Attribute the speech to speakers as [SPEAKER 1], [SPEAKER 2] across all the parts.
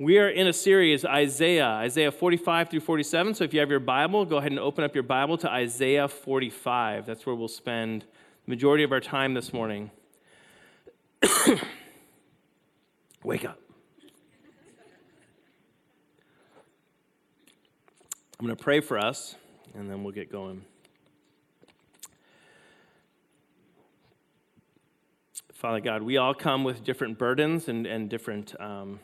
[SPEAKER 1] We are in a series, Isaiah, Isaiah 45 through 47. So if you have your Bible, go ahead and open up your Bible to Isaiah 45. That's where we'll spend the majority of our time this morning. Wake up. I'm going to pray for us, and then we'll get going. Father God, we all come with different burdens and, and different um,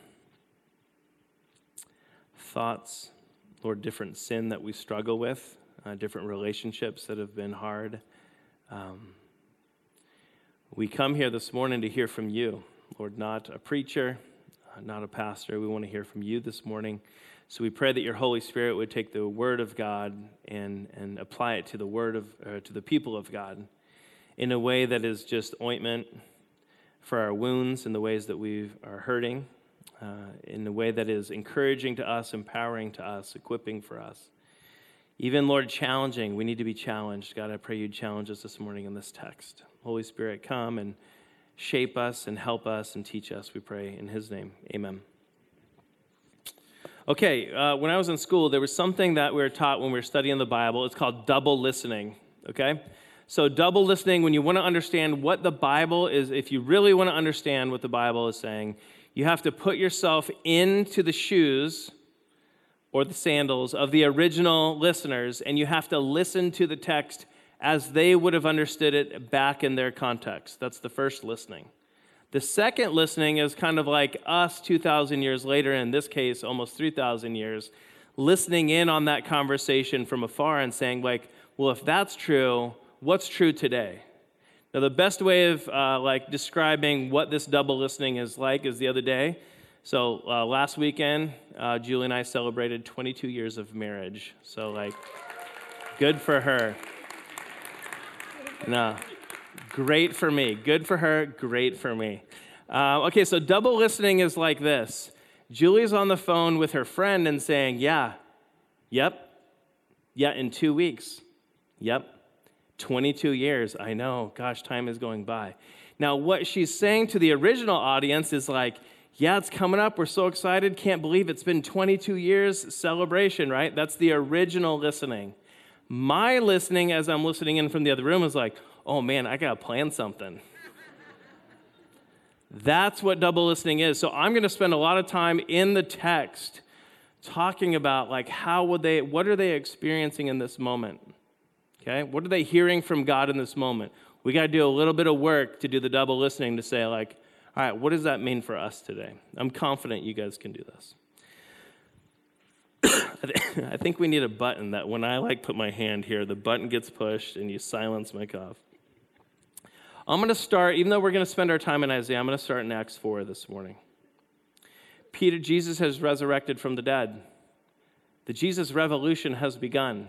[SPEAKER 1] thoughts, Lord, different sin that we struggle with, uh, different relationships that have been hard. Um, we come here this morning to hear from you, Lord, not a preacher, uh, not a pastor. We want to hear from you this morning. So we pray that your Holy Spirit would take the Word of God and, and apply it to the Word of uh, to the people of God in a way that is just ointment for our wounds and the ways that we are hurting, uh, in a way that is encouraging to us, empowering to us, equipping for us. Even, Lord, challenging. We need to be challenged. God, I pray you'd challenge us this morning in this text. Holy Spirit, come and shape us and help us and teach us, we pray. In His name, amen. Okay, uh, when I was in school, there was something that we were taught when we were studying the Bible. It's called double listening, okay? So, double listening, when you want to understand what the Bible is, if you really want to understand what the Bible is saying, you have to put yourself into the shoes or the sandals of the original listeners, and you have to listen to the text as they would have understood it back in their context. That's the first listening. The second listening is kind of like us 2,000 years later, in this case, almost 3,000 years, listening in on that conversation from afar and saying, like, well, if that's true, what's true today. Now, the best way of uh, like describing what this double listening is like is the other day. So uh, last weekend, uh, Julie and I celebrated 22 years of marriage. So like, good for her. No, great for me. Good for her. Great for me. Uh, okay, so double listening is like this. Julie's on the phone with her friend and saying, "Yeah, yep, yeah, in two weeks, yep, 22 years. I know, gosh, time is going by. Now, what she's saying to the original audience is like, yeah, it's coming up. We're so excited. Can't believe it's been 22 years celebration, right? That's the original listening. My listening, as I'm listening in from the other room, is like, oh man, I got to plan something. That's what double listening is. So I'm going to spend a lot of time in the text talking about like how would they what are they experiencing in this moment? Okay? What are they hearing from God in this moment? We got to do a little bit of work to do the double listening to say, like, all right, what does that mean for us today? I'm confident you guys can do this. I think we need a button that when I like put my hand here, the button gets pushed and you silence my cough. I'm going to start, even though we're going to spend our time in Isaiah, I'm going to start in Acts 4 this morning. Peter, Jesus has resurrected from the dead. The Jesus revolution has begun.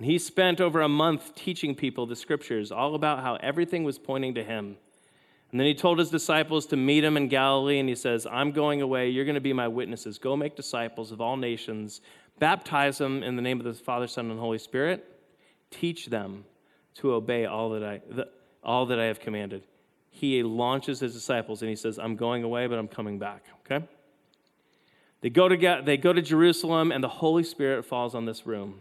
[SPEAKER 1] And he spent over a month teaching people the scriptures, all about how everything was pointing to him. And then he told his disciples to meet him in Galilee, and he says, I'm going away. You're going to be my witnesses. Go make disciples of all nations, baptize them in the name of the Father, Son, and Holy Spirit. Teach them to obey all that I, the, all that I have commanded. He launches his disciples, and he says, I'm going away, but I'm coming back. Okay? They go to, they go to Jerusalem, and the Holy Spirit falls on this room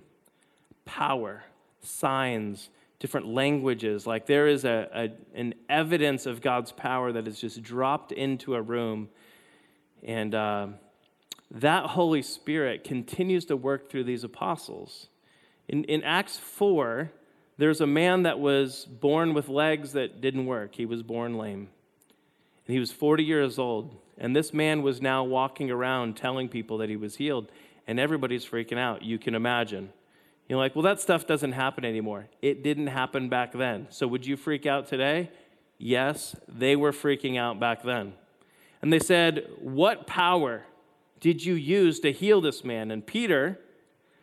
[SPEAKER 1] power, signs, different languages. Like there is a, a, an evidence of God's power that is just dropped into a room. And uh, that Holy Spirit continues to work through these apostles. In, in Acts 4, there's a man that was born with legs that didn't work. He was born lame. And he was 40 years old. And this man was now walking around telling people that he was healed. And everybody's freaking out. You can imagine. You're like, well, that stuff doesn't happen anymore. It didn't happen back then. So would you freak out today? Yes, they were freaking out back then. And they said, What power did you use to heal this man? And Peter,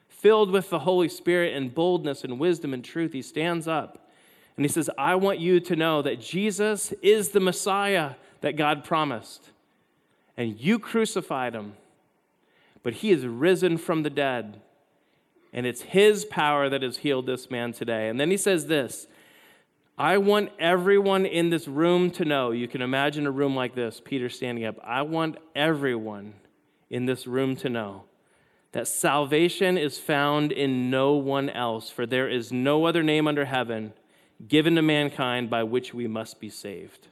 [SPEAKER 1] filled with the Holy Spirit and boldness and wisdom and truth, he stands up and he says, I want you to know that Jesus is the Messiah that God promised. And you crucified him, but he is risen from the dead and it's His power that has healed this man today. And then he says this I want everyone in this room to know. You can imagine a room like this, Peter standing up. I want everyone in this room to know that salvation is found in no one else, for there is no other name under heaven given to mankind by which we must be saved.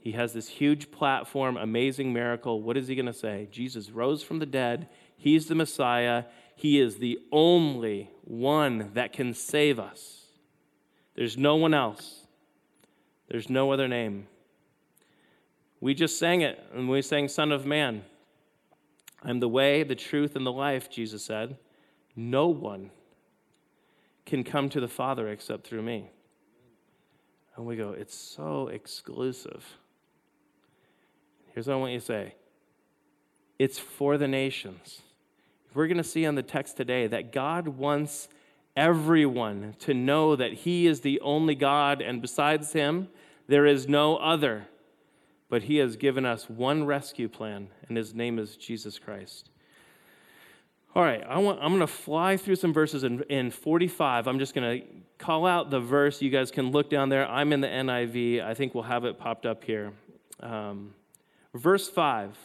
[SPEAKER 1] He has this huge platform, amazing miracle. What is he going to say? Jesus rose from the dead. He's the Messiah. He is the only one that can save us. There's no one else, there's no other name. We just sang it, and we sang Son of Man. I'm the way, the truth, and the life, Jesus said. No one can come to the Father except through me. And we go, it's so exclusive. Here's what I want you to say it's for the nations. We're going to see on the text today that God wants everyone to know that He is the only God, and besides Him, there is no other. But He has given us one rescue plan, and His name is Jesus Christ. All right, I want, I'm going to fly through some verses in, in 45. I'm just going to call out the verse. You guys can look down there. I'm in the NIV. I think we'll have it popped up here. Um, verse 5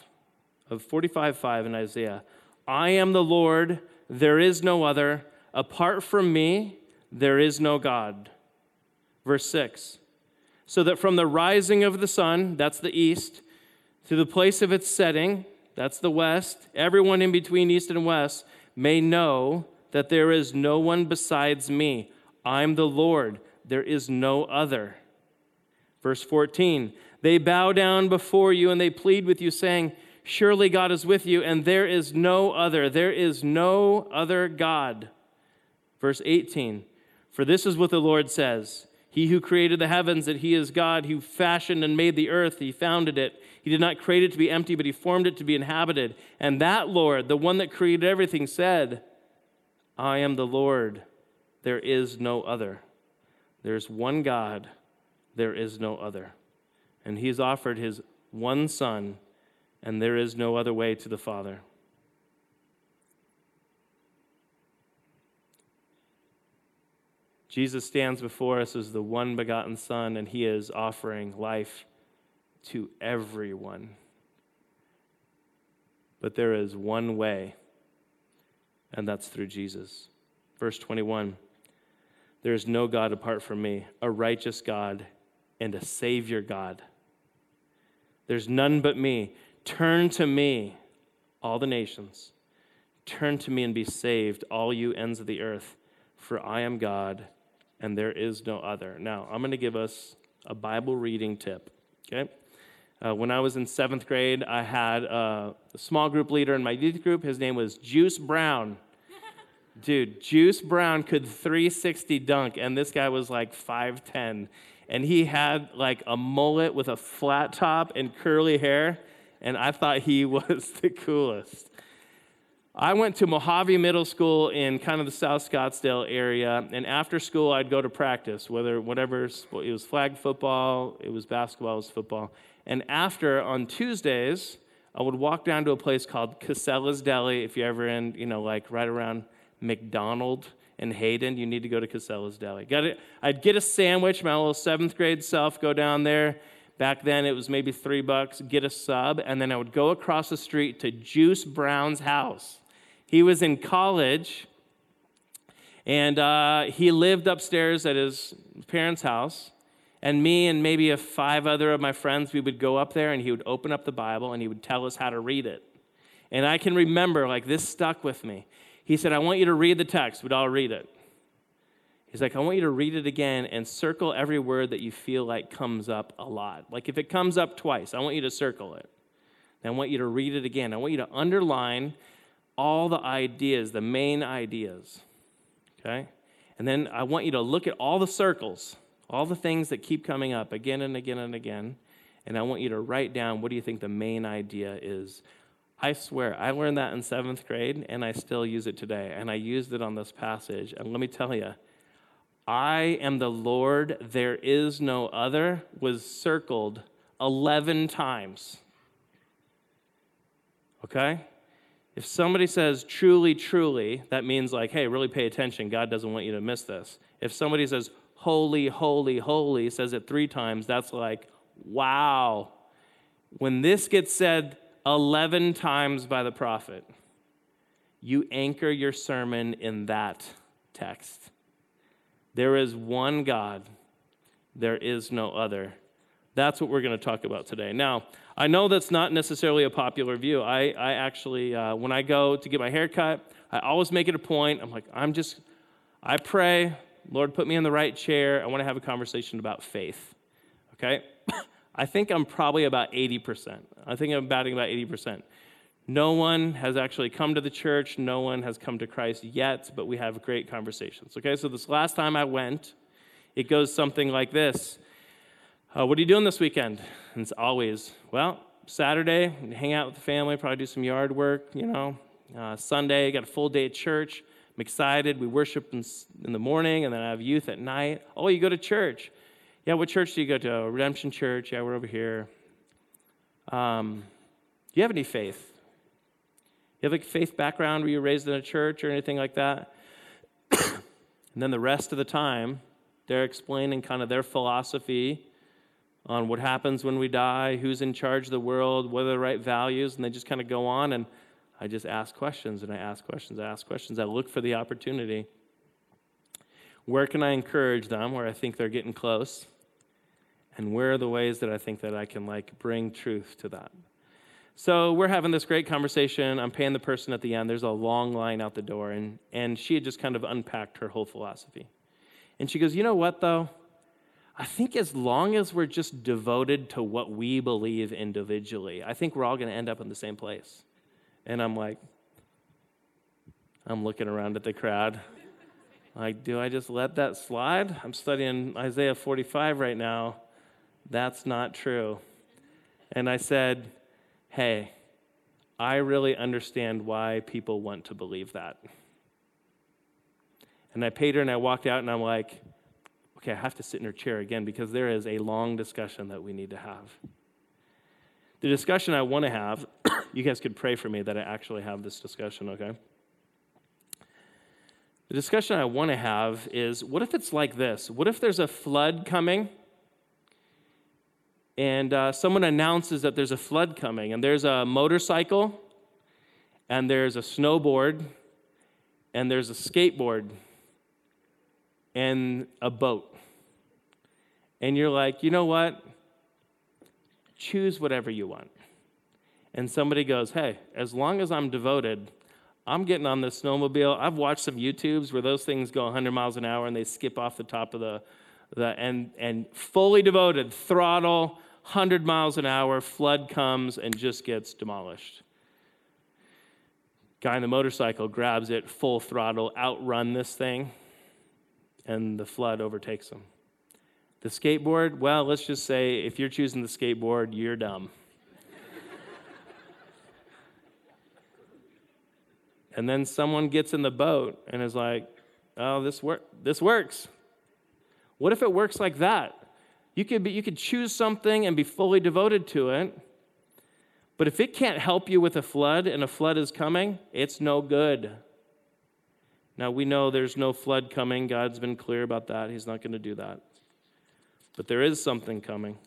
[SPEAKER 1] of 45 5 in Isaiah I am the Lord, there is no other. Apart from me, there is no God. Verse 6 So that from the rising of the sun, that's the east, to the place of its setting, that's the west, everyone in between east and west may know that there is no one besides me. I'm the Lord, there is no other. Verse 14 They bow down before you and they plead with you, saying, Surely God is with you, and there is no other. There is no other God. Verse 18 For this is what the Lord says He who created the heavens, that He is God, who fashioned and made the earth, He founded it. He did not create it to be empty, but He formed it to be inhabited. And that Lord, the one that created everything, said, I am the Lord. There is no other. There's one God, there is no other. And He's offered His one Son and there is no other way to the Father. Jesus stands before us as the one begotten Son, and he is offering life to everyone. But there is one way, and that's through Jesus. Verse 21 There is no God apart from me, a righteous God and a Savior God. There's none but me. Turn to me, all the nations. Turn to me and be saved, all you ends of the earth, for I am God and there is no other. Now, I'm going to give us a Bible reading tip, okay? Uh, when I was in seventh grade, I had a small group leader in my youth group. His name was Juice Brown. Dude, Juice Brown could 360 dunk, and this guy was like 5'10. And he had like a mullet with a flat top and curly hair and I thought he was the coolest. I went to Mohave Middle School in kind of the South Scottsdale area, and after school I'd go to practice, whether whatever it was flag football, it was basketball, it was football. And after on Tuesdays, I would walk down to a place called Casella's Deli. If you're ever in, you know, like right around McDonald and Hayden, you need to go to Casella's Deli. Got it? I'd get a sandwich. My little seventh grade self go down there Back then, it was maybe three bucks, get a sub, and then I would go across the street to Juice Brown's house. He was in college, and uh, he lived upstairs at his parents' house. And me and maybe a five other of my friends, we would go up there, and he would open up the Bible and he would tell us how to read it. And I can remember, like, this stuck with me. He said, I want you to read the text. We'd all read it. He's like, I want you to read it again and circle every word that you feel like comes up a lot. Like if it comes up twice, I want you to circle it. I want you to read it again. I want you to underline all the ideas, the main ideas. Okay? And then I want you to look at all the circles, all the things that keep coming up again and again and again. And I want you to write down what do you think the main idea is. I swear, I learned that in seventh grade and I still use it today. And I used it on this passage. And let me tell you, I am the Lord, there is no other, was circled 11 times. Okay? If somebody says truly, truly, that means like, hey, really pay attention. God doesn't want you to miss this. If somebody says holy, holy, holy, says it three times, that's like, wow. When this gets said 11 times by the prophet. You anchor your sermon in that text. There is one God, there is no other. That's what we're going to talk about today. Now, I know that's not necessarily a popular view. I, I actually, uh, when I go to get my hair cut, I always make it a point. I'm like, I'm just, I pray, Lord, put me in the right chair. I want to have a conversation about faith. Okay? I think I'm probably about 80%. I think I'm batting about 80%. No one has actually come to the church. No one has come to Christ yet, but we have great conversations. Okay, so this last time I went, it goes something like this uh, What are you doing this weekend? And it's always, well, Saturday, hang out with the family, probably do some yard work, you know. Uh, Sunday, got a full day at church. I'm excited. We worship in, in the morning, and then I have youth at night. Oh, you go to church. Yeah, what church do you go to? Redemption Church. Yeah, we're over here. Um, do you have any faith? You have a faith background? Were you raised in a church or anything like that? and then the rest of the time, they're explaining kind of their philosophy on what happens when we die, who's in charge of the world, what are the right values, and they just kind of go on. And I just ask questions and I ask questions, I ask questions. I look for the opportunity. Where can I encourage them where I think they're getting close? And where are the ways that I think that I can like bring truth to that? So we're having this great conversation. I'm paying the person at the end. There's a long line out the door, and, and she had just kind of unpacked her whole philosophy. And she goes, You know what, though? I think as long as we're just devoted to what we believe individually, I think we're all going to end up in the same place. And I'm like, I'm looking around at the crowd. Like, do I just let that slide? I'm studying Isaiah 45 right now. That's not true. And I said, hey, I really understand why people want to believe that. And I paid her and I walked out and I'm like, okay, I have to sit in her chair again because there is a long discussion that we need to have. The discussion I want to have, you guys could pray for me that I actually have this discussion, okay? The discussion I want to have is what if it's like this? What if there's a flood coming? And uh, someone announces that there's a flood coming, and there's a motorcycle, and there's a snowboard, and there's a skateboard, and a boat. And you're like, you know what? Choose whatever you want. And somebody goes, hey, as long as I'm devoted, I'm getting on this snowmobile. I've watched some YouTubes where those things go 100 miles an hour and they skip off the top of the, the and, and fully devoted, throttle, 100 miles an hour, flood comes and just gets demolished. Guy on the motorcycle grabs it full throttle, outrun this thing, and the flood overtakes him. The skateboard, well, let's just say if you're choosing the skateboard, you're dumb. and then someone gets in the boat and is like, oh, this, wor- this works. What if it works like that? You could, be, you could choose something and be fully devoted to it. But if it can't help you with a flood and a flood is coming, it's no good. Now, we know there's no flood coming. God's been clear about that. He's not going to do that. But there is something coming.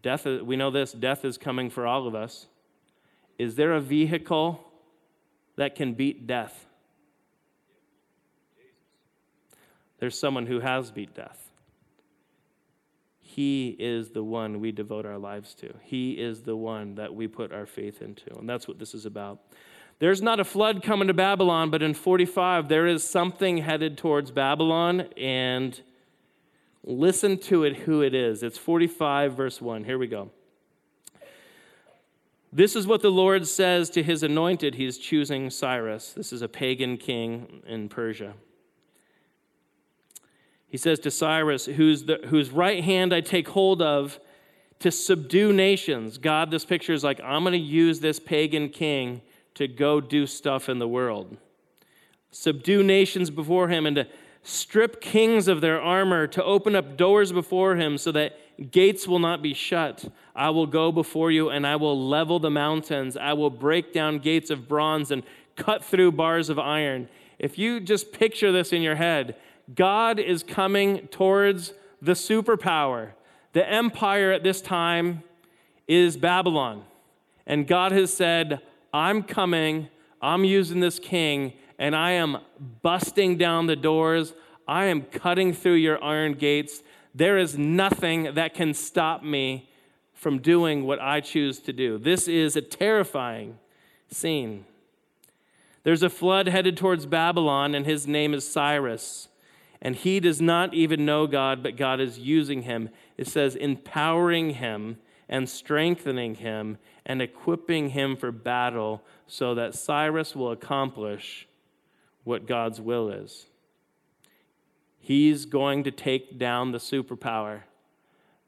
[SPEAKER 1] Death, we know this death is coming for all of us. Is there a vehicle that can beat death? There's someone who has beat death. He is the one we devote our lives to. He is the one that we put our faith into. And that's what this is about. There's not a flood coming to Babylon, but in 45, there is something headed towards Babylon. And listen to it, who it is. It's 45, verse 1. Here we go. This is what the Lord says to his anointed. He's choosing Cyrus. This is a pagan king in Persia. He says to Cyrus, whose, the, whose right hand I take hold of to subdue nations. God, this picture is like, I'm going to use this pagan king to go do stuff in the world. Subdue nations before him and to strip kings of their armor, to open up doors before him so that gates will not be shut. I will go before you and I will level the mountains. I will break down gates of bronze and cut through bars of iron. If you just picture this in your head, God is coming towards the superpower. The empire at this time is Babylon. And God has said, I'm coming, I'm using this king, and I am busting down the doors. I am cutting through your iron gates. There is nothing that can stop me from doing what I choose to do. This is a terrifying scene. There's a flood headed towards Babylon, and his name is Cyrus. And he does not even know God, but God is using him. It says, empowering him and strengthening him and equipping him for battle so that Cyrus will accomplish what God's will is. He's going to take down the superpower.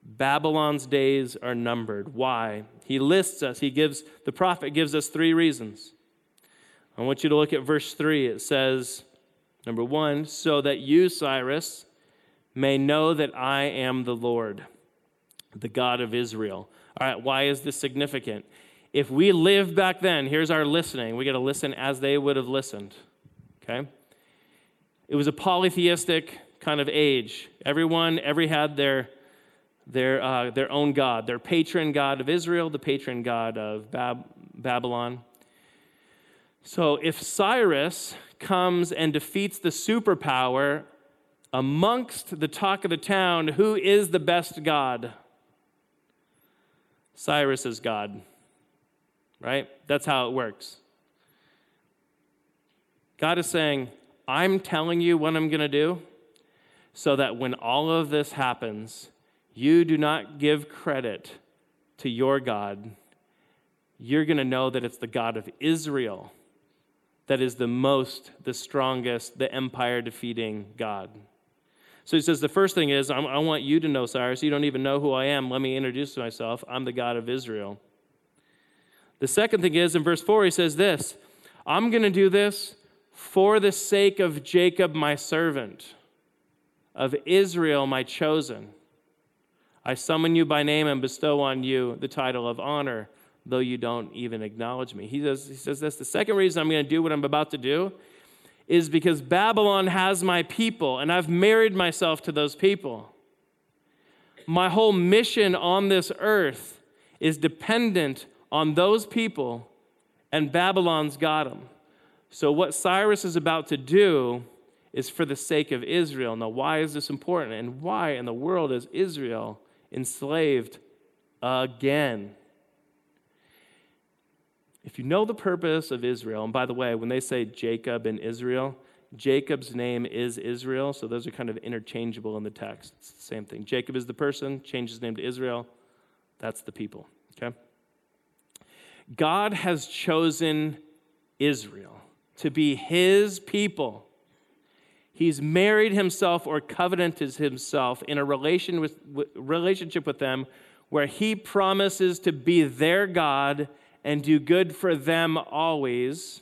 [SPEAKER 1] Babylon's days are numbered. Why? He lists us. He gives the prophet gives us three reasons. I want you to look at verse 3. It says, number 1, so that you, Cyrus, may know that I am the Lord, the God of Israel. All right, why is this significant? If we live back then, here's our listening. We got to listen as they would have listened. Okay? It was a polytheistic kind of age. Everyone, every had their their uh, their own god, their patron god of Israel, the patron god of Bab- Babylon. So if Cyrus comes and defeats the superpower amongst the talk of the town, who is the best god? Cyrus is God, right? That's how it works. God is saying, I'm telling you what I'm going to do so that when all of this happens, you do not give credit to your God. You're going to know that it's the God of Israel that is the most, the strongest, the empire defeating God. So he says, the first thing is, I want you to know, Cyrus, you don't even know who I am. Let me introduce myself. I'm the God of Israel. The second thing is, in verse 4, he says this I'm going to do this for the sake of Jacob, my servant, of Israel, my chosen. I summon you by name and bestow on you the title of honor, though you don't even acknowledge me. He says, he says this the second reason I'm going to do what I'm about to do is because Babylon has my people, and I've married myself to those people. My whole mission on this earth is dependent on those people, and Babylon's got them. So, what Cyrus is about to do is for the sake of Israel. Now, why is this important? And why in the world is Israel enslaved again? If you know the purpose of Israel, and by the way, when they say Jacob and Israel, Jacob's name is Israel, so those are kind of interchangeable in the text. It's the same thing. Jacob is the person, change his name to Israel. That's the people, okay? God has chosen Israel to be his people. He's married himself or covenanted himself in a relation with, relationship with them where he promises to be their God and do good for them always,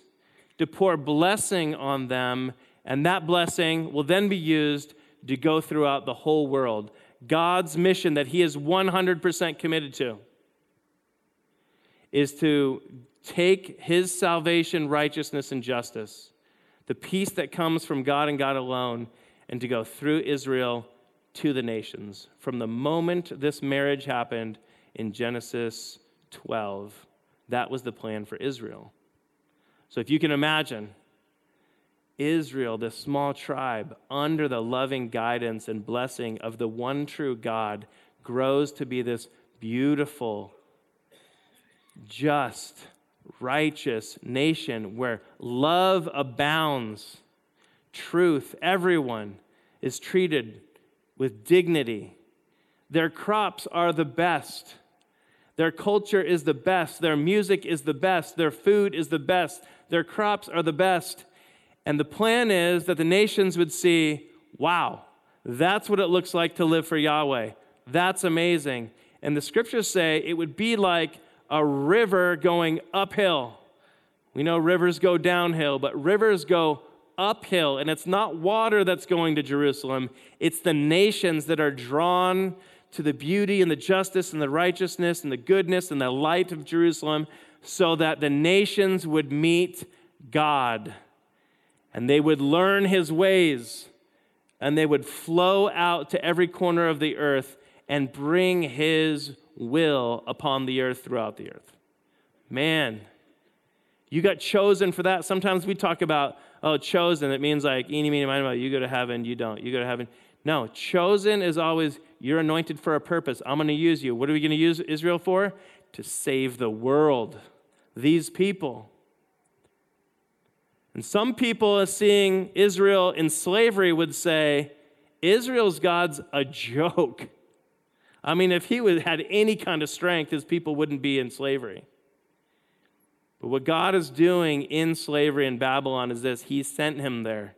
[SPEAKER 1] to pour blessing on them, and that blessing will then be used to go throughout the whole world. God's mission that He is 100% committed to is to take His salvation, righteousness, and justice, the peace that comes from God and God alone, and to go through Israel to the nations. From the moment this marriage happened in Genesis 12, that was the plan for Israel. So if you can imagine, Israel, this small tribe, under the loving guidance and blessing of the one true God, grows to be this beautiful, just, righteous nation where love abounds, truth, everyone is treated with dignity. Their crops are the best. Their culture is the best. Their music is the best. Their food is the best. Their crops are the best. And the plan is that the nations would see wow, that's what it looks like to live for Yahweh. That's amazing. And the scriptures say it would be like a river going uphill. We know rivers go downhill, but rivers go uphill. And it's not water that's going to Jerusalem, it's the nations that are drawn to the beauty and the justice and the righteousness and the goodness and the light of Jerusalem so that the nations would meet God and they would learn his ways and they would flow out to every corner of the earth and bring his will upon the earth throughout the earth. Man, you got chosen for that. Sometimes we talk about, oh, chosen. It means like, eeny, meeny, miny, you go to heaven, you don't. You go to heaven. No, chosen is always, you're anointed for a purpose. I'm going to use you. What are we going to use Israel for? To save the world, these people. And some people, seeing Israel in slavery, would say, Israel's God's a joke. I mean, if he had any kind of strength, his people wouldn't be in slavery. But what God is doing in slavery in Babylon is this He sent him there.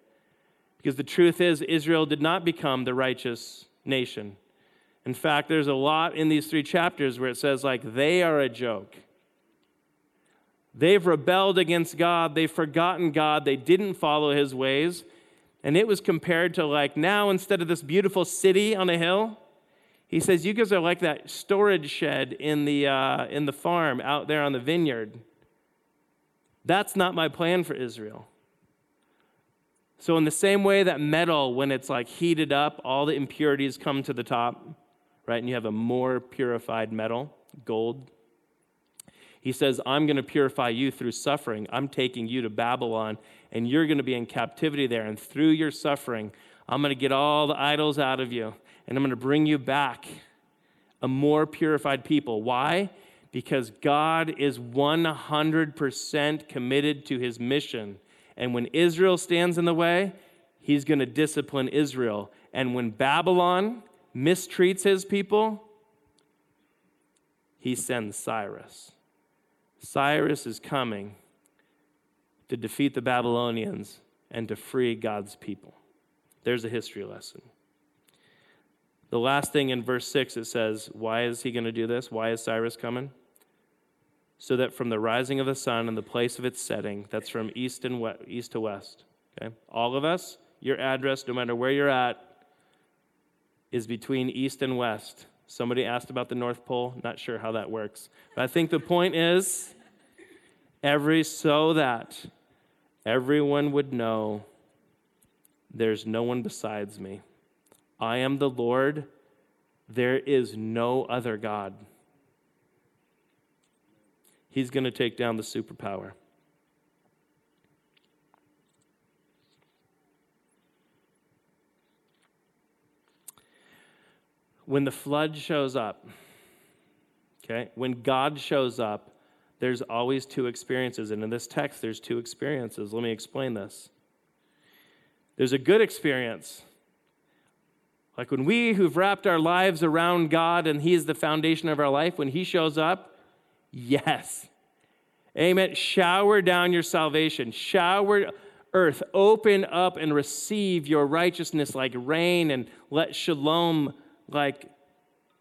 [SPEAKER 1] Because the truth is, Israel did not become the righteous nation. In fact, there's a lot in these three chapters where it says, like, they are a joke. They've rebelled against God. They've forgotten God. They didn't follow his ways. And it was compared to, like, now instead of this beautiful city on a hill, he says, You guys are like that storage shed in the, uh, in the farm out there on the vineyard. That's not my plan for Israel. So, in the same way that metal, when it's like heated up, all the impurities come to the top, right? And you have a more purified metal, gold. He says, I'm going to purify you through suffering. I'm taking you to Babylon, and you're going to be in captivity there. And through your suffering, I'm going to get all the idols out of you, and I'm going to bring you back a more purified people. Why? because God is 100% committed to his mission. And when Israel stands in the way, he's going to discipline Israel. And when Babylon mistreats his people, he sends Cyrus. Cyrus is coming to defeat the Babylonians and to free God's people. There's a history lesson. The last thing in verse 6 it says, Why is he going to do this? Why is Cyrus coming? So that from the rising of the sun and the place of its setting, that's from east and west, east to west. Okay, all of us, your address, no matter where you're at, is between east and west. Somebody asked about the North Pole. Not sure how that works, but I think the point is, every so that everyone would know there's no one besides me. I am the Lord. There is no other God he's going to take down the superpower. When the flood shows up, okay, when God shows up, there's always two experiences. And in this text, there's two experiences. Let me explain this. There's a good experience. Like when we who've wrapped our lives around God and He is the foundation of our life, when He shows up, Yes. Amen. Shower down your salvation. Shower earth. Open up and receive your righteousness like rain and let shalom like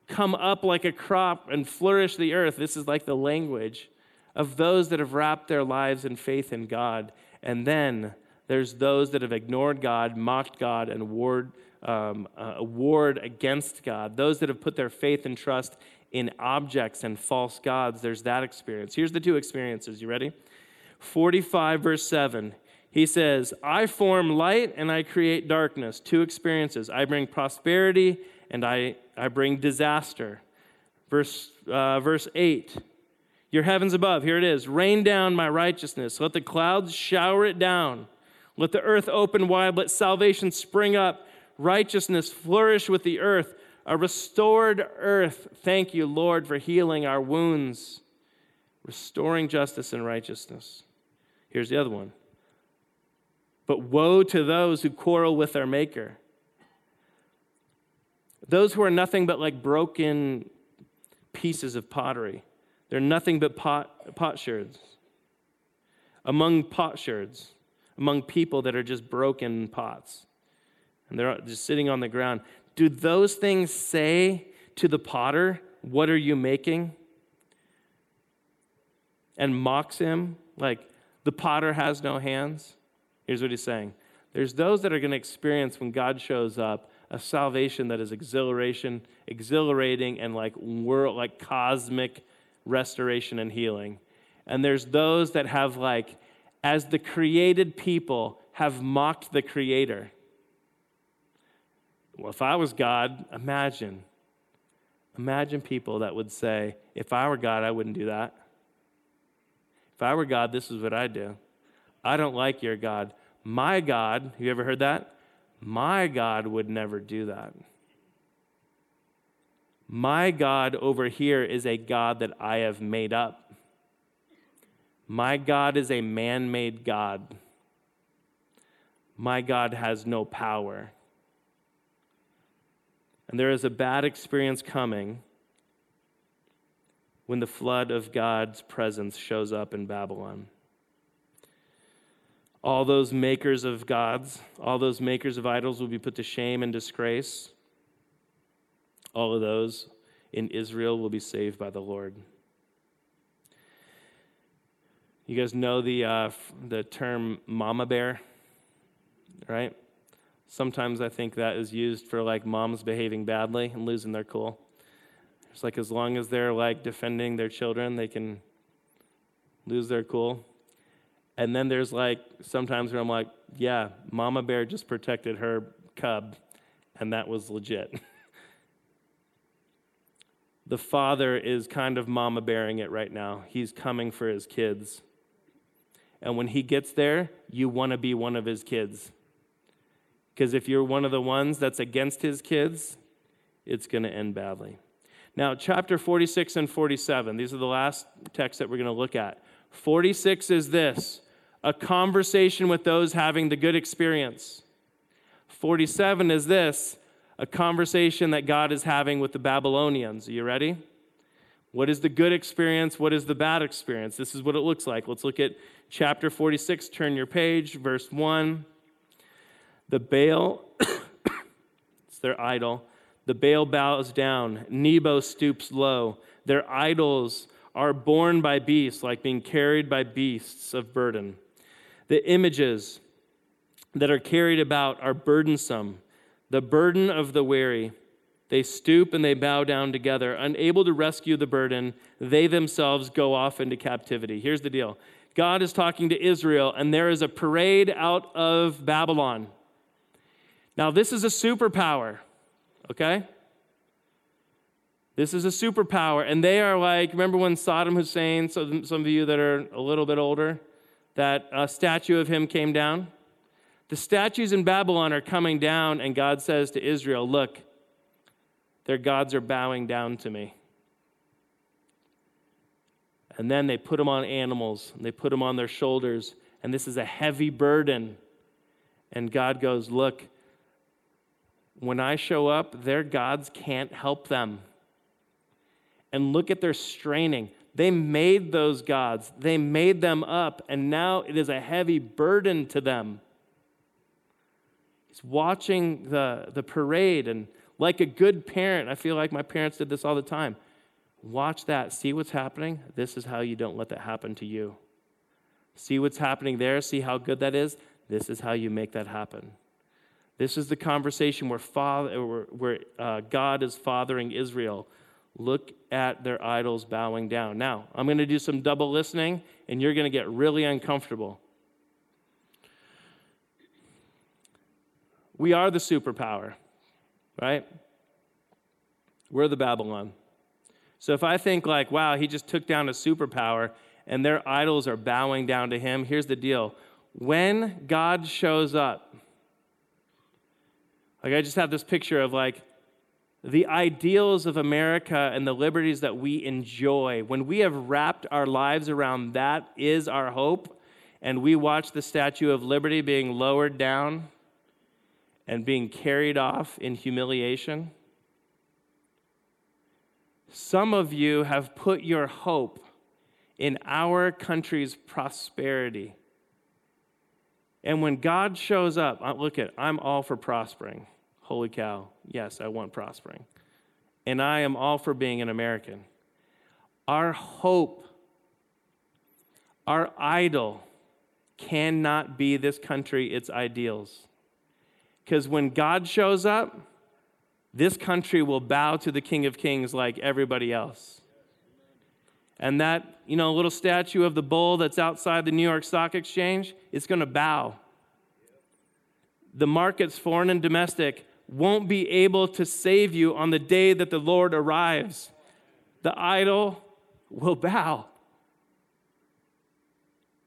[SPEAKER 1] come up like a crop and flourish the earth. This is like the language of those that have wrapped their lives in faith in God. And then there's those that have ignored God, mocked God, and warred, um, uh, warred against God. Those that have put their faith and trust in objects and false gods. There's that experience. Here's the two experiences. You ready? 45, verse 7. He says, I form light and I create darkness. Two experiences. I bring prosperity and I, I bring disaster. Verse, uh, verse 8. Your heavens above, here it is. Rain down my righteousness. Let the clouds shower it down. Let the earth open wide. Let salvation spring up. Righteousness flourish with the earth a restored earth. Thank you, Lord, for healing our wounds, restoring justice and righteousness. Here's the other one. But woe to those who quarrel with their Maker. Those who are nothing but like broken pieces of pottery. They're nothing but pot, potsherds. Among potsherds, among people that are just broken pots. And they're just sitting on the ground do those things say to the potter, What are you making? And mocks him like the potter has no hands? Here's what he's saying there's those that are going to experience when God shows up a salvation that is exhilaration, exhilarating, and like world, like cosmic restoration and healing. And there's those that have like, as the created people, have mocked the creator. Well, if I was God, imagine. Imagine people that would say, if I were God, I wouldn't do that. If I were God, this is what I'd do. I don't like your God. My God, have you ever heard that? My God would never do that. My God over here is a God that I have made up. My God is a man made God. My God has no power. And there is a bad experience coming when the flood of God's presence shows up in Babylon. All those makers of gods, all those makers of idols will be put to shame and disgrace. All of those in Israel will be saved by the Lord. You guys know the, uh, the term mama bear, right? Sometimes I think that is used for like moms behaving badly and losing their cool. It's like as long as they're like defending their children, they can lose their cool. And then there's like sometimes where I'm like, yeah, Mama Bear just protected her cub, and that was legit. the father is kind of mama bearing it right now. He's coming for his kids. And when he gets there, you want to be one of his kids. Because if you're one of the ones that's against his kids, it's going to end badly. Now, chapter 46 and 47, these are the last texts that we're going to look at. 46 is this a conversation with those having the good experience. 47 is this a conversation that God is having with the Babylonians. Are you ready? What is the good experience? What is the bad experience? This is what it looks like. Let's look at chapter 46. Turn your page, verse 1. The Baal, it's their idol. The Baal bows down. Nebo stoops low. Their idols are borne by beasts, like being carried by beasts of burden. The images that are carried about are burdensome, the burden of the weary. They stoop and they bow down together. Unable to rescue the burden, they themselves go off into captivity. Here's the deal God is talking to Israel, and there is a parade out of Babylon. Now, this is a superpower, okay? This is a superpower. And they are like, remember when Saddam Hussein, so some of you that are a little bit older, that a statue of him came down. The statues in Babylon are coming down, and God says to Israel, Look, their gods are bowing down to me. And then they put them on animals, and they put them on their shoulders, and this is a heavy burden. And God goes, Look, when I show up, their gods can't help them. And look at their straining. They made those gods, they made them up, and now it is a heavy burden to them. He's watching the, the parade, and like a good parent, I feel like my parents did this all the time. Watch that, see what's happening. This is how you don't let that happen to you. See what's happening there, see how good that is. This is how you make that happen. This is the conversation where, father, where, uh, God is fathering Israel look at their idols bowing down. Now, I'm going to do some double listening, and you're going to get really uncomfortable. We are the superpower, right? We're the Babylon. So if I think, like, wow, he just took down a superpower and their idols are bowing down to him, here's the deal. When God shows up, like, I just have this picture of, like, the ideals of America and the liberties that we enjoy, when we have wrapped our lives around that is our hope, and we watch the Statue of Liberty being lowered down and being carried off in humiliation, some of you have put your hope in our country's prosperity. And when God shows up, look at, I'm all for prospering. Holy cow. Yes, I want prospering. And I am all for being an American. Our hope, our idol, cannot be this country, its ideals. Because when God shows up, this country will bow to the King of Kings like everybody else. And that, you know, little statue of the bull that's outside the New York Stock Exchange, it's going to bow. The markets, foreign and domestic, won't be able to save you on the day that the Lord arrives. The idol will bow.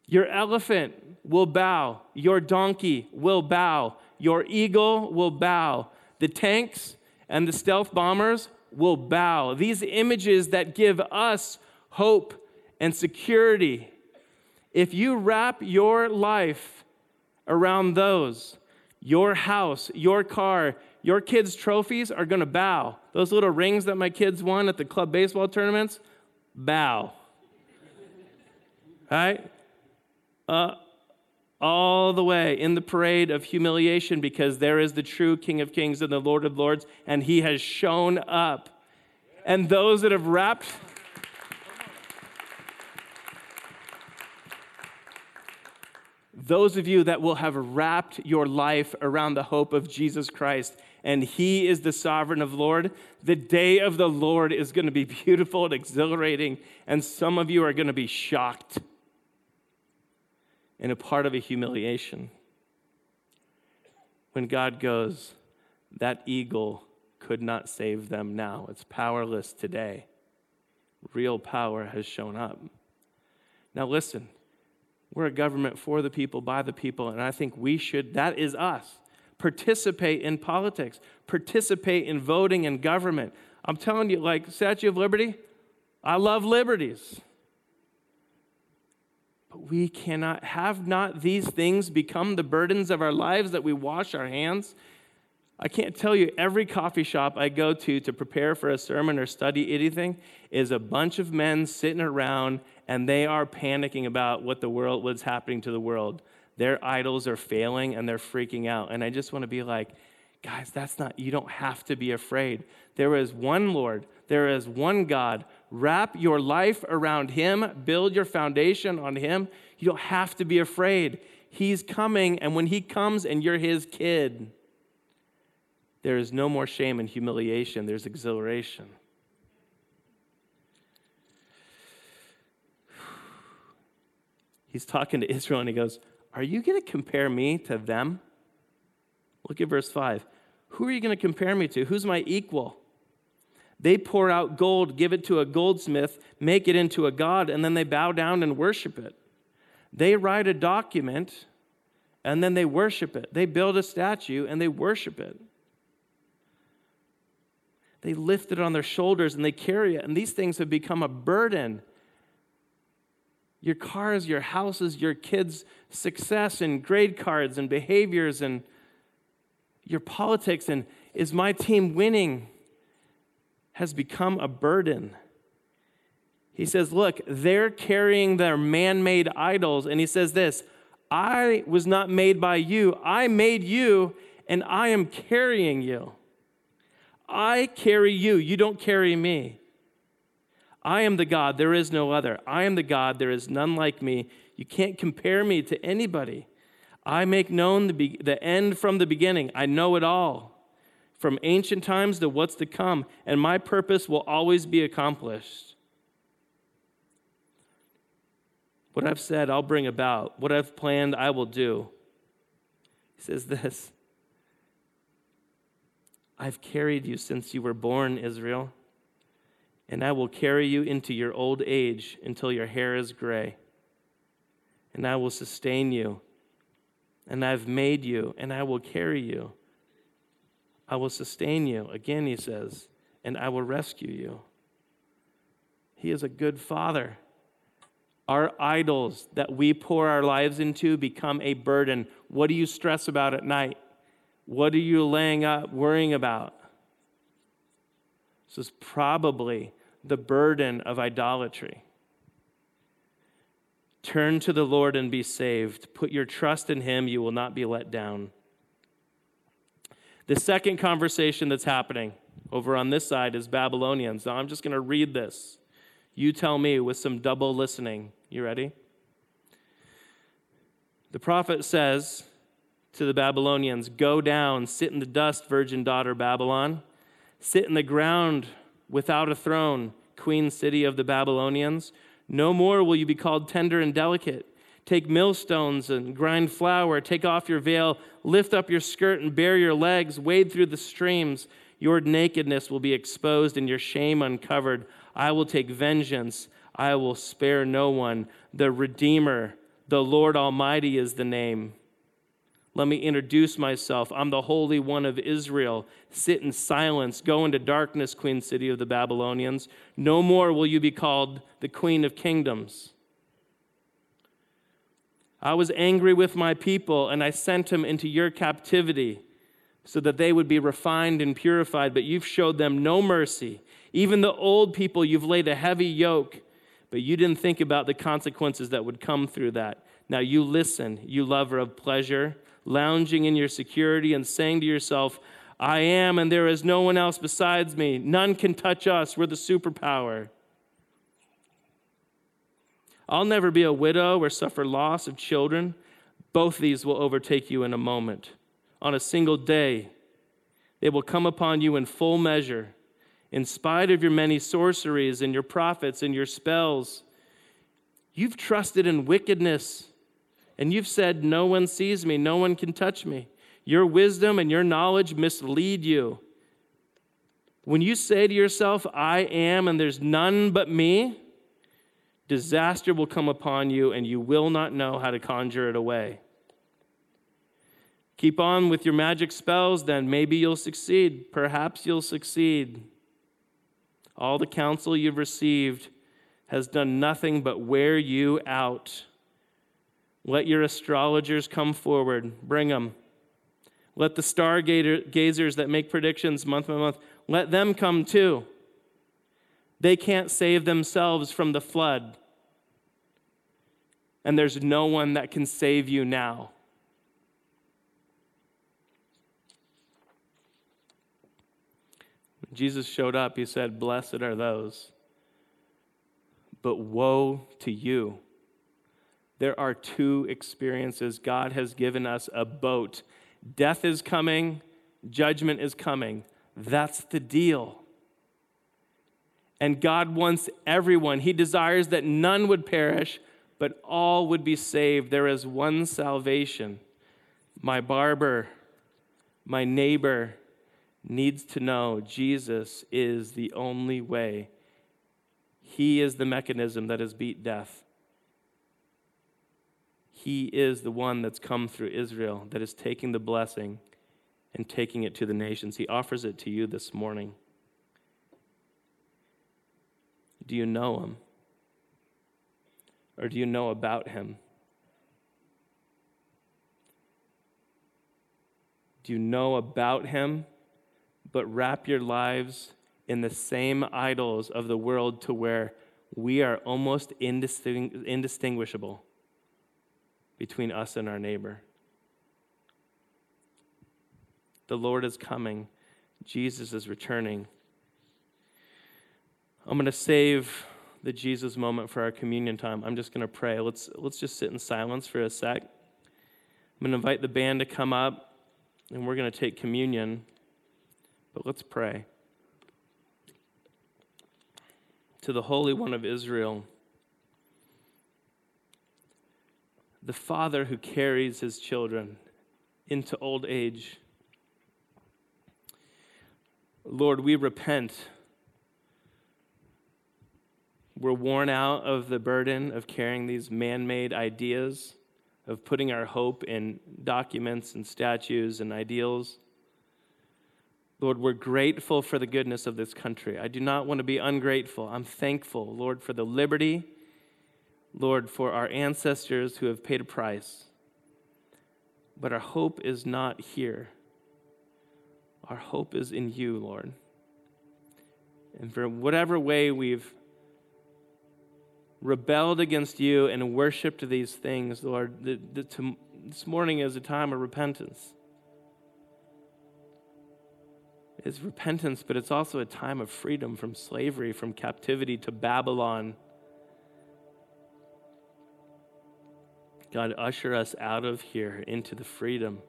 [SPEAKER 1] Your elephant will bow. Your donkey will bow. Your eagle will bow. The tanks and the stealth bombers will bow. These images that give us hope and security. If you wrap your life around those, your house, your car, your kids' trophies are going to bow. Those little rings that my kids won at the club baseball tournaments, bow. right? Uh, all the way in the parade of humiliation because there is the true King of Kings and the Lord of Lords, and he has shown up. And those that have wrapped, those of you that will have wrapped your life around the hope of Jesus Christ and he is the sovereign of Lord, the day of the Lord is going to be beautiful and exhilarating, and some of you are going to be shocked and a part of a humiliation. When God goes, that eagle could not save them now. It's powerless today. Real power has shown up. Now, listen, we're a government for the people, by the people, and I think we should, that is us. Participate in politics, participate in voting and government. I'm telling you, like Statue of Liberty, I love liberties. But we cannot have not these things become the burdens of our lives that we wash our hands. I can't tell you every coffee shop I go to to prepare for a sermon or study anything is a bunch of men sitting around and they are panicking about what the world what's happening to the world. Their idols are failing and they're freaking out. And I just want to be like, guys, that's not you don't have to be afraid. There is one Lord, there is one God Wrap your life around Him, build your foundation on Him. You don't have to be afraid. He's coming, and when He comes and you're His kid, there is no more shame and humiliation, there's exhilaration. He's talking to Israel and he goes, Are you going to compare me to them? Look at verse 5. Who are you going to compare me to? Who's my equal? They pour out gold, give it to a goldsmith, make it into a god, and then they bow down and worship it. They write a document and then they worship it. They build a statue and they worship it. They lift it on their shoulders and they carry it, and these things have become a burden. Your cars, your houses, your kids' success and grade cards and behaviors and your politics and is my team winning? has become a burden. He says, Look, they're carrying their man made idols. And he says this I was not made by you, I made you, and I am carrying you. I carry you, you don't carry me. I am the God, there is no other. I am the God, there is none like me. You can't compare me to anybody. I make known the, be- the end from the beginning. I know it all from ancient times to what's to come, and my purpose will always be accomplished. What I've said, I'll bring about. What I've planned, I will do. He says this I've carried you since you were born, Israel, and I will carry you into your old age until your hair is gray. And I will sustain you, and I've made you, and I will carry you. I will sustain you. Again, he says, and I will rescue you. He is a good father. Our idols that we pour our lives into become a burden. What do you stress about at night? What are you laying up, worrying about? This is probably the burden of idolatry. Turn to the Lord and be saved. Put your trust in Him, you will not be let down. The second conversation that's happening over on this side is Babylonians. Now I'm just going to read this. You tell me with some double listening. You ready? The prophet says to the Babylonians Go down, sit in the dust, virgin daughter Babylon. Sit in the ground without a throne, queen city of the Babylonians. No more will you be called tender and delicate. Take millstones and grind flour. Take off your veil. Lift up your skirt and bare your legs. Wade through the streams. Your nakedness will be exposed and your shame uncovered. I will take vengeance. I will spare no one. The Redeemer, The Lord Almighty is the name. Let me introduce myself. I'm the Holy One of Israel. Sit in silence. Go into darkness, Queen City of the Babylonians. No more will you be called the Queen of Kingdoms. I was angry with my people, and I sent them into your captivity so that they would be refined and purified, but you've showed them no mercy. Even the old people, you've laid a heavy yoke, but you didn't think about the consequences that would come through that. Now you listen, you lover of pleasure lounging in your security and saying to yourself, I am, and there is no one else besides me. None can touch us. We're the superpower. I'll never be a widow or suffer loss of children. Both these will overtake you in a moment. On a single day, they will come upon you in full measure. In spite of your many sorceries and your prophets and your spells, you've trusted in wickedness and you've said, No one sees me, no one can touch me. Your wisdom and your knowledge mislead you. When you say to yourself, I am and there's none but me, disaster will come upon you and you will not know how to conjure it away. Keep on with your magic spells, then maybe you'll succeed. Perhaps you'll succeed. All the counsel you've received has done nothing but wear you out. Let your astrologers come forward. Bring them. Let the stargazers that make predictions month by month, let them come too. They can't save themselves from the flood. And there's no one that can save you now. When Jesus showed up, he said, Blessed are those. But woe to you there are two experiences. God has given us a boat. Death is coming, judgment is coming. That's the deal. And God wants everyone. He desires that none would perish, but all would be saved. There is one salvation. My barber, my neighbor needs to know Jesus is the only way. He is the mechanism that has beat death. He is the one that's come through Israel, that is taking the blessing and taking it to the nations. He offers it to you this morning. Do you know him? Or do you know about him? Do you know about him, but wrap your lives in the same idols of the world to where we are almost indistinguishable? Between us and our neighbor. The Lord is coming, Jesus is returning. I'm going to save the Jesus moment for our communion time. I'm just going to pray. Let's, let's just sit in silence for a sec. I'm going to invite the band to come up, and we're going to take communion. But let's pray. To the Holy One of Israel, the father who carries his children into old age. Lord, we repent. We're worn out of the burden of carrying these man made ideas, of putting our hope in documents and statues and ideals. Lord, we're grateful for the goodness of this country. I do not want to be ungrateful. I'm thankful, Lord, for the liberty Lord, for our ancestors who have paid a price. But our hope is not here. Our hope is in you, Lord. And for whatever way we've rebelled against you and worshiped these things, Lord, the, the, to, this morning is a time of repentance. It's repentance, but it's also a time of freedom from slavery, from captivity to Babylon God, usher us out of here into the freedom.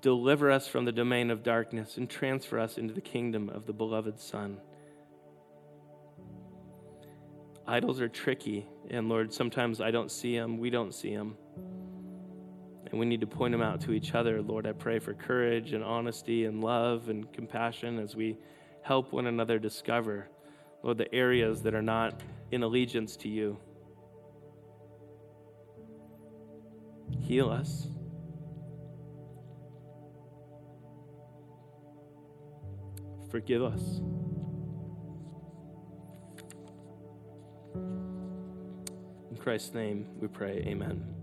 [SPEAKER 1] Deliver us from the domain of darkness and transfer us into the kingdom of the beloved Son. Idols are tricky, and Lord, sometimes I don't see them, we don't see them. And we need to point them out to each other. Lord, I pray for courage and honesty and love and compassion as we help one another discover, Lord, the areas that are not in allegiance to you. Heal us. Forgive us. In Christ's name we pray, amen.